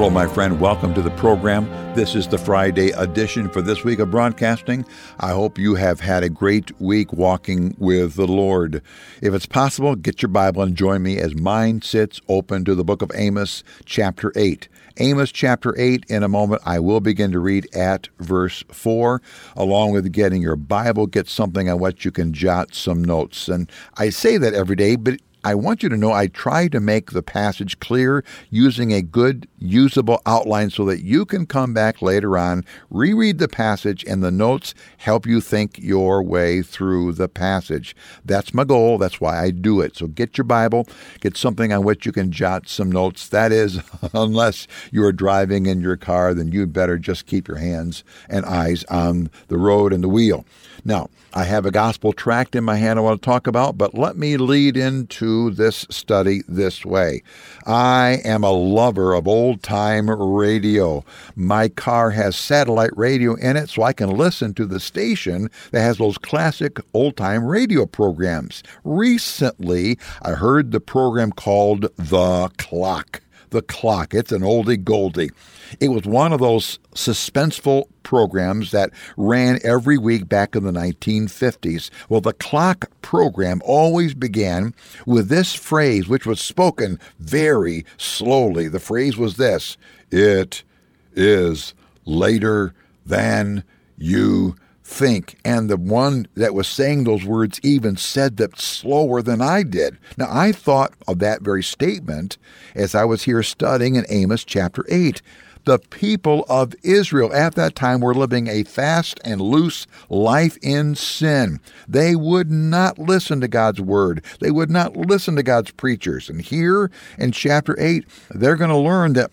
Hello, my friend. Welcome to the program. This is the Friday edition for this week of broadcasting. I hope you have had a great week walking with the Lord. If it's possible, get your Bible and join me as mine sits open to the book of Amos, chapter 8. Amos chapter 8. In a moment, I will begin to read at verse 4. Along with getting your Bible, get something on what you can jot some notes. And I say that every day, but I want you to know I try to make the passage clear using a good, usable outline so that you can come back later on, reread the passage, and the notes help you think your way through the passage. That's my goal. That's why I do it. So get your Bible, get something on which you can jot some notes. That is, unless you are driving in your car, then you'd better just keep your hands and eyes on the road and the wheel. Now, I have a gospel tract in my hand I want to talk about, but let me lead into this study this way. I am a lover of old time radio. My car has satellite radio in it, so I can listen to the station that has those classic old time radio programs. Recently, I heard the program called The Clock. The Clock. It's an oldie goldie. It was one of those suspenseful programs that ran every week back in the 1950s. Well, the Clock program always began with this phrase, which was spoken very slowly. The phrase was this It is later than you think. And the one that was saying those words even said that slower than I did. Now, I thought of that very statement as I was here studying in Amos chapter 8. The people of Israel at that time were living a fast and loose life in sin. They would not listen to God's word. They would not listen to God's preachers. And here in chapter 8, they're going to learn that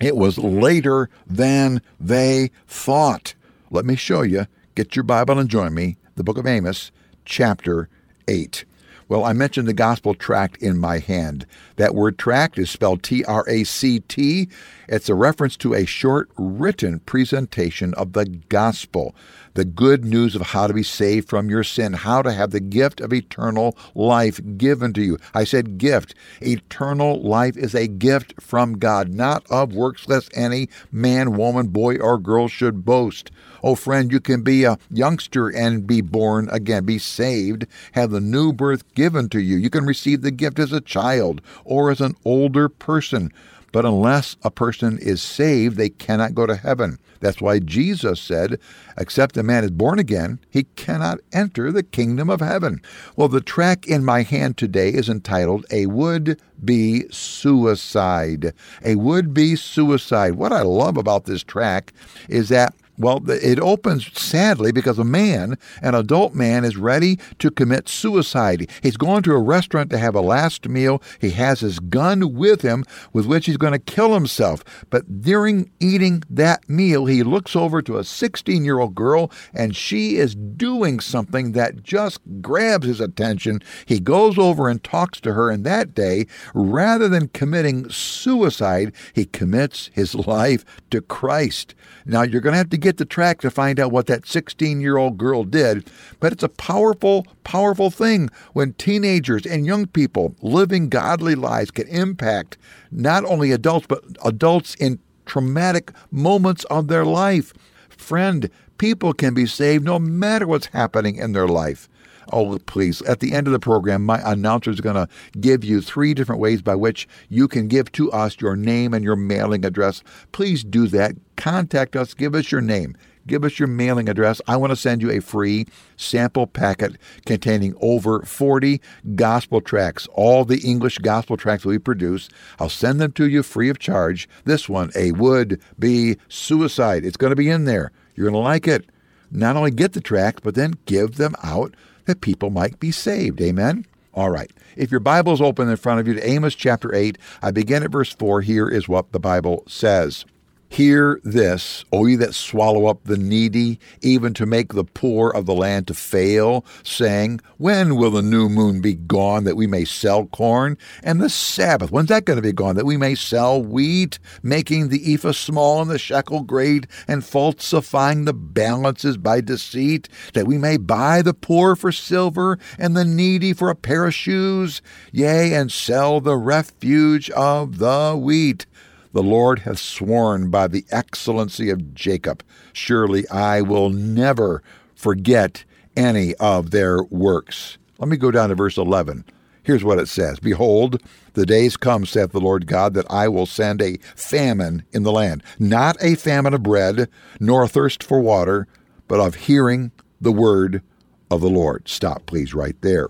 it was later than they thought. Let me show you Get your Bible and join me, the book of Amos, chapter 8. Well, I mentioned the gospel tract in my hand. That word tract is spelled T R A C T. It's a reference to a short written presentation of the gospel the good news of how to be saved from your sin, how to have the gift of eternal life given to you. I said gift. Eternal life is a gift from God, not of works lest any man, woman, boy, or girl should boast. Oh, friend, you can be a youngster and be born again, be saved, have the new birth given to you. You can receive the gift as a child or as an older person. But unless a person is saved, they cannot go to heaven. That's why Jesus said, Except a man is born again, he cannot enter the kingdom of heaven. Well, the tract in my hand today is entitled A Would Be Suicide. A Would Be Suicide. What I love about this tract is that well, it opens sadly because a man, an adult man, is ready to commit suicide. He's going to a restaurant to have a last meal. He has his gun with him with which he's going to kill himself. But during eating that meal, he looks over to a 16 year old girl and she is doing something that just grabs his attention. He goes over and talks to her, and that day, rather than committing suicide, he commits his life to Christ. Now, you're going to have to get the tract to find out what that 16 year old girl did, but it's a powerful, powerful thing when teenagers and young people living godly lives can impact not only adults, but adults in traumatic moments of their life. Friend, people can be saved no matter what's happening in their life. Oh, please. At the end of the program, my announcer is going to give you three different ways by which you can give to us your name and your mailing address. Please do that. Contact us. Give us your name. Give us your mailing address. I want to send you a free sample packet containing over 40 gospel tracts, all the English gospel tracts we produce. I'll send them to you free of charge. This one, A Would Be Suicide. It's going to be in there. You're going to like it. Not only get the tracts, but then give them out that people might be saved. Amen? All right. If your Bible is open in front of you to Amos chapter 8, I begin at verse 4. Here is what the Bible says. Hear this, O ye that swallow up the needy, even to make the poor of the land to fail, saying, When will the new moon be gone that we may sell corn? And the Sabbath, when's that going to be gone that we may sell wheat, making the ephah small and the shekel great, and falsifying the balances by deceit, that we may buy the poor for silver, and the needy for a pair of shoes, yea, and sell the refuge of the wheat? The Lord hath sworn by the excellency of Jacob, surely I will never forget any of their works. Let me go down to verse 11. Here's what it says Behold, the days come, saith the Lord God, that I will send a famine in the land, not a famine of bread, nor a thirst for water, but of hearing the word of the Lord. Stop, please, right there.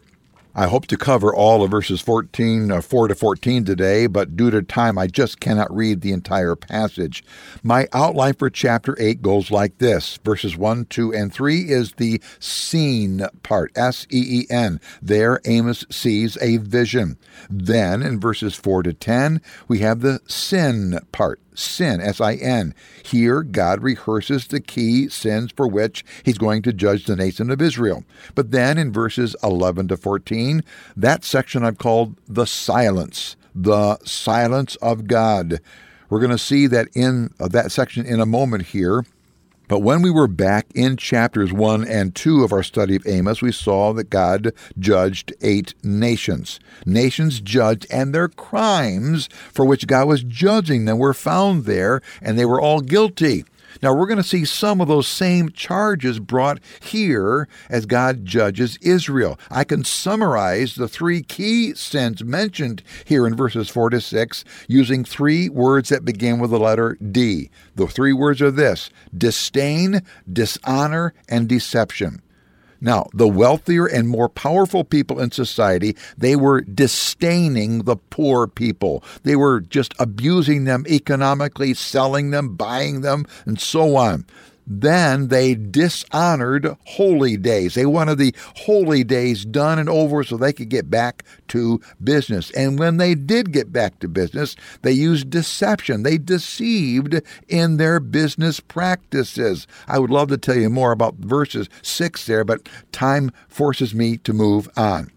I hope to cover all of verses 14, uh, 4 to 14 today, but due to time, I just cannot read the entire passage. My outline for chapter 8 goes like this Verses 1, 2, and 3 is the seen part, S E E N. There, Amos sees a vision. Then, in verses 4 to 10, we have the sin part sin, S I N. Here, God rehearses the key sins for which he's going to judge the nation of Israel. But then in verses 11 to 14, that section I've called the silence, the silence of God. We're going to see that in uh, that section in a moment here. But when we were back in chapters 1 and 2 of our study of Amos, we saw that God judged eight nations. Nations judged, and their crimes for which God was judging them were found there, and they were all guilty. Now, we're going to see some of those same charges brought here as God judges Israel. I can summarize the three key sins mentioned here in verses 4 to 6 using three words that begin with the letter D. The three words are this disdain, dishonor, and deception. Now, the wealthier and more powerful people in society, they were disdaining the poor people. They were just abusing them economically, selling them, buying them, and so on. Then they dishonored holy days. They wanted the holy days done and over so they could get back to business. And when they did get back to business, they used deception. They deceived in their business practices. I would love to tell you more about verses 6 there, but time forces me to move on.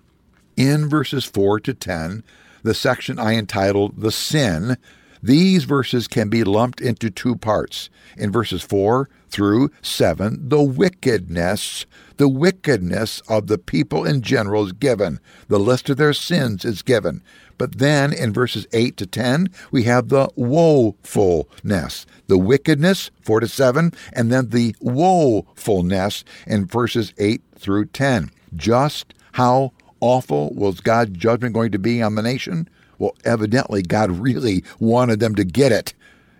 In verses 4 to 10, the section I entitled The Sin, these verses can be lumped into two parts. In verses 4 through 7, the wickedness, the wickedness of the people in general is given. The list of their sins is given. But then in verses 8 to 10, we have the woefulness, the wickedness, 4 to 7, and then the woefulness in verses 8 through 10. Just how awful was God's judgment going to be on the nation? Well, evidently, God really wanted them to get it.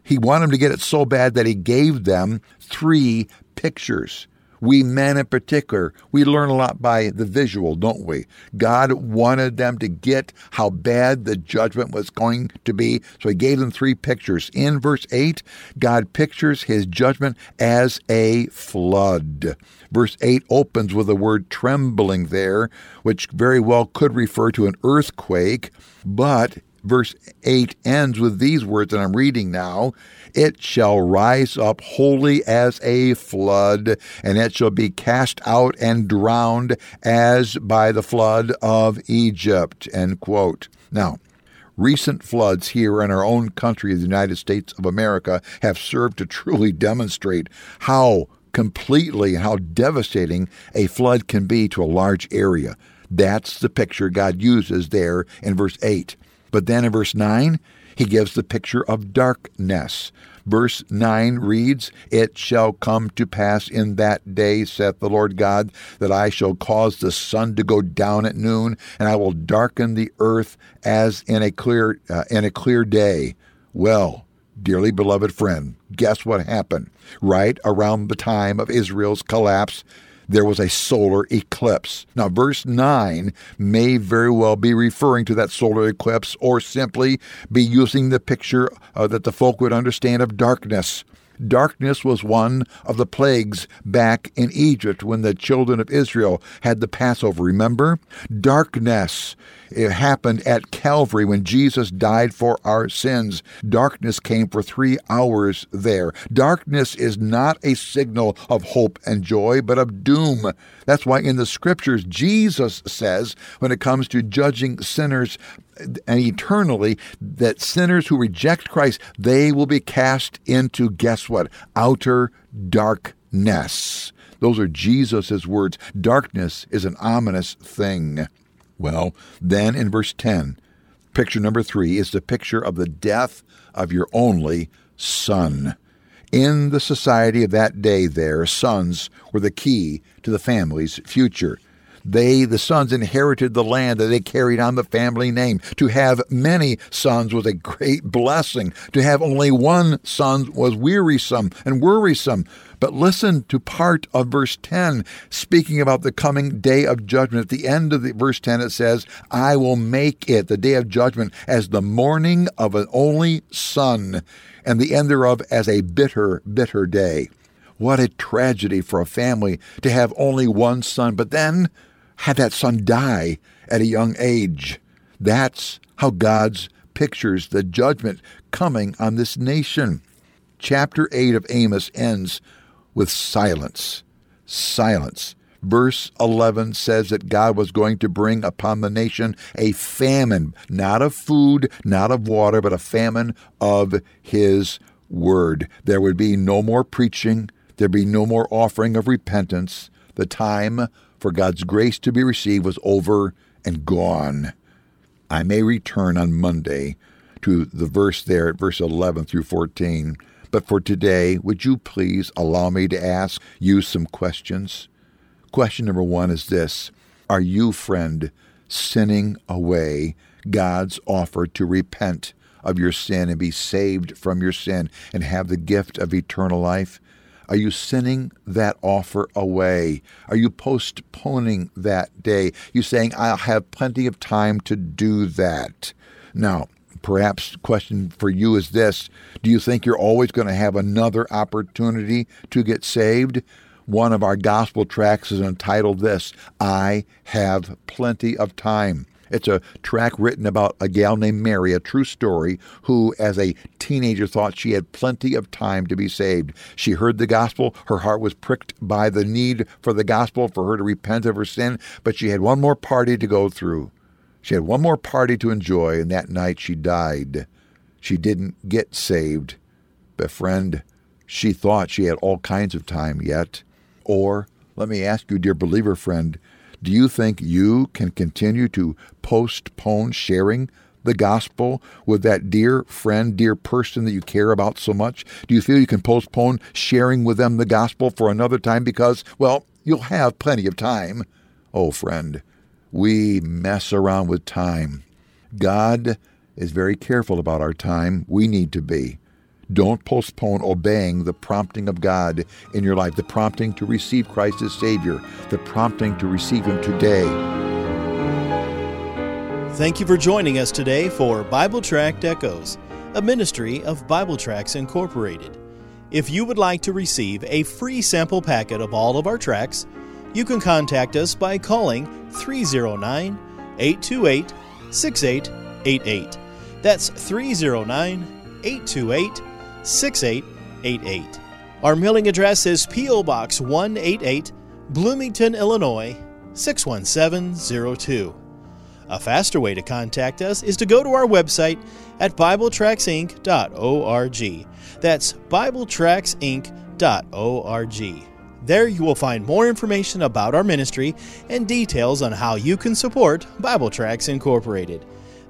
He wanted them to get it so bad that He gave them three pictures. We men in particular, we learn a lot by the visual, don't we? God wanted them to get how bad the judgment was going to be, so he gave them three pictures. In verse 8, God pictures his judgment as a flood. Verse 8 opens with the word trembling there, which very well could refer to an earthquake, but verse 8 ends with these words that I'm reading now It shall rise up wholly as a flood, and it shall be cast out and drowned as by the flood of Egypt. End quote. Now, Recent floods here in our own country, the United States of America, have served to truly demonstrate how completely how devastating a flood can be to a large area. That's the picture God uses there in verse 8. But then in verse 9, he gives the picture of darkness. Verse 9 reads, It shall come to pass in that day, saith the Lord God, that I shall cause the sun to go down at noon, and I will darken the earth as in a clear uh, in a clear day. Well, dearly beloved friend, guess what happened? Right around the time of Israel's collapse, there was a solar eclipse. Now, verse 9 may very well be referring to that solar eclipse or simply be using the picture uh, that the folk would understand of darkness. Darkness was one of the plagues back in Egypt when the children of Israel had the Passover. Remember? Darkness. It happened at Calvary when Jesus died for our sins. Darkness came for three hours there. Darkness is not a signal of hope and joy, but of doom. That's why in the scriptures, Jesus says, when it comes to judging sinners, and eternally that sinners who reject Christ, they will be cast into, guess what? Outer darkness. Those are Jesus' words. Darkness is an ominous thing. Well, then in verse 10, Picture number three is the picture of the death of your only son. In the society of that day, there, sons were the key to the family's future. They, the sons, inherited the land that they carried on the family name. To have many sons was a great blessing. To have only one son was wearisome and worrisome. But listen to part of verse 10, speaking about the coming day of judgment. At the end of the verse 10, it says, I will make it, the day of judgment, as the mourning of an only son, and the end thereof as a bitter, bitter day. What a tragedy for a family to have only one son, but then have that son die at a young age. That's how God's pictures the judgment coming on this nation. Chapter 8 of Amos ends with silence. Silence. Verse 11 says that God was going to bring upon the nation a famine, not of food, not of water, but a famine of His word. There would be no more preaching, there'd be no more offering of repentance. The time for God's grace to be received was over and gone. I may return on Monday to the verse there at verse 11 through 14. But for today, would you please allow me to ask you some questions? Question number one is this Are you, friend, sinning away God's offer to repent of your sin and be saved from your sin and have the gift of eternal life? Are you sending that offer away? Are you postponing that day? You saying, I'll have plenty of time to do that. Now, perhaps question for you is this Do you think you're always going to have another opportunity to get saved? One of our gospel tracts is entitled This I Have Plenty of Time. It's a tract written about a gal named Mary, a true story, who, as a teenager, thought she had plenty of time to be saved. She heard the gospel. Her heart was pricked by the need for the gospel, for her to repent of her sin, but she had one more party to go through. She had one more party to enjoy, and that night she died. She didn't get saved. But, friend, she thought she had all kinds of time yet. Or, let me ask you, dear believer friend, do you think you can continue to postpone sharing the gospel with that dear friend, dear person that you care about so much? Do you feel you can postpone sharing with them the gospel for another time because, well, you'll have plenty of time? Oh, friend, we mess around with time. God is very careful about our time. We need to be. Don't postpone obeying the prompting of God in your life, the prompting to receive Christ as Savior, the prompting to receive Him today. Thank you for joining us today for Bible Tract Echoes, a ministry of Bible Tracts Incorporated. If you would like to receive a free sample packet of all of our tracts, you can contact us by calling 309 828 6888. That's 309 828 6888. Our mailing address is P.O. Box 188, Bloomington, Illinois 61702. A faster way to contact us is to go to our website at BibleTractsInc.org. That's BibleTractsInc.org. There you will find more information about our ministry and details on how you can support Bible Tracts Incorporated.